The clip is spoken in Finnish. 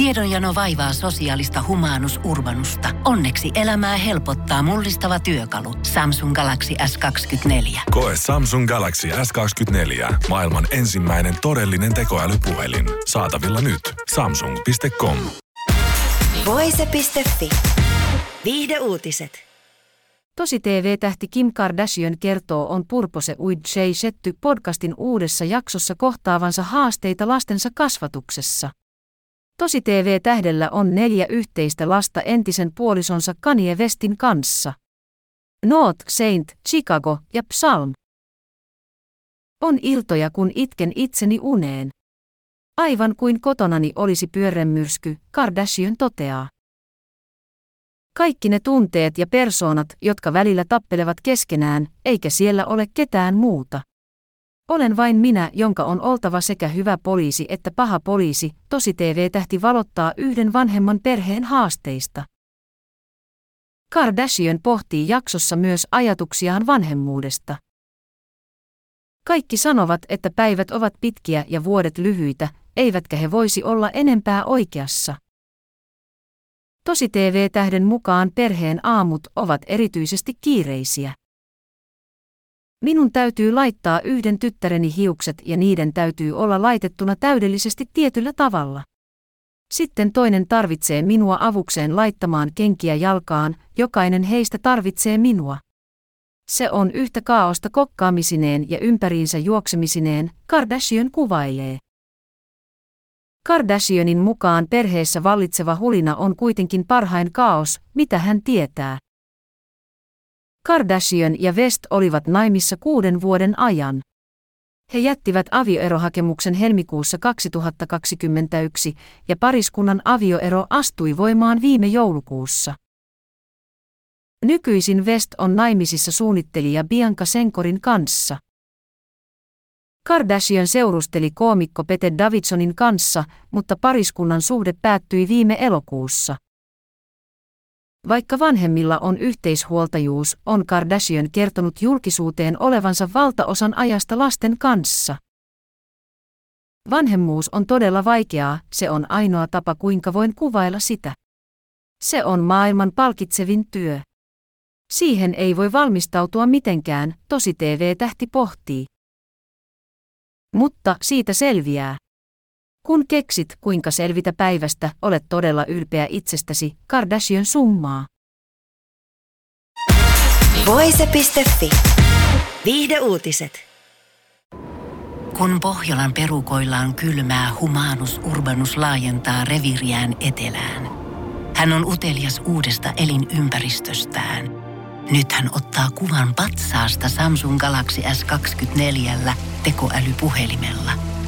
Tiedonjano vaivaa sosiaalista humanus urbanusta. Onneksi elämää helpottaa mullistava työkalu. Samsung Galaxy S24. Koe Samsung Galaxy S24. Maailman ensimmäinen todellinen tekoälypuhelin. Saatavilla nyt. Samsung.com. Voise.fi. Viihde uutiset. Tosi TV-tähti Kim Kardashian kertoo on Purpose Uid Shei Shetty podcastin uudessa jaksossa kohtaavansa haasteita lastensa kasvatuksessa. Tosi TV-tähdellä on neljä yhteistä lasta entisen puolisonsa Kanye Westin kanssa. North Saint, Chicago ja Psalm. On iltoja, kun itken itseni uneen. Aivan kuin kotonani olisi pyörremyrsky, Kardashian toteaa. Kaikki ne tunteet ja persoonat, jotka välillä tappelevat keskenään, eikä siellä ole ketään muuta. Olen vain minä, jonka on oltava sekä hyvä poliisi että paha poliisi, tosi TV-tähti valottaa yhden vanhemman perheen haasteista. Kardashian pohtii jaksossa myös ajatuksiaan vanhemmuudesta. Kaikki sanovat, että päivät ovat pitkiä ja vuodet lyhyitä, eivätkä he voisi olla enempää oikeassa. Tosi TV-tähden mukaan perheen aamut ovat erityisesti kiireisiä. Minun täytyy laittaa yhden tyttäreni hiukset ja niiden täytyy olla laitettuna täydellisesti tietyllä tavalla. Sitten toinen tarvitsee minua avukseen laittamaan kenkiä jalkaan, jokainen heistä tarvitsee minua. Se on yhtä kaaosta kokkaamisineen ja ympäriinsä juoksemisineen, Kardashian kuvailee. Kardashianin mukaan perheessä vallitseva hulina on kuitenkin parhain kaos, mitä hän tietää. Kardashian ja West olivat naimissa kuuden vuoden ajan. He jättivät avioerohakemuksen helmikuussa 2021 ja pariskunnan avioero astui voimaan viime joulukuussa. Nykyisin West on naimisissa suunnittelija Bianca Senkorin kanssa. Kardashian seurusteli koomikko Pete Davidsonin kanssa, mutta pariskunnan suhde päättyi viime elokuussa. Vaikka vanhemmilla on yhteishuoltajuus, on Kardashian kertonut julkisuuteen olevansa valtaosan ajasta lasten kanssa. Vanhemmuus on todella vaikeaa, se on ainoa tapa kuinka voin kuvailla sitä. Se on maailman palkitsevin työ. Siihen ei voi valmistautua mitenkään, tosi TV-tähti pohtii. Mutta siitä selviää. Kun keksit, kuinka selvitä päivästä, olet todella ylpeä itsestäsi, Kardashian summaa. Voise.fi. Viihde uutiset. Kun Pohjolan perukoillaan kylmää, humanus urbanus laajentaa reviriään etelään. Hän on utelias uudesta elinympäristöstään. Nyt hän ottaa kuvan patsaasta Samsung Galaxy S24 tekoälypuhelimella –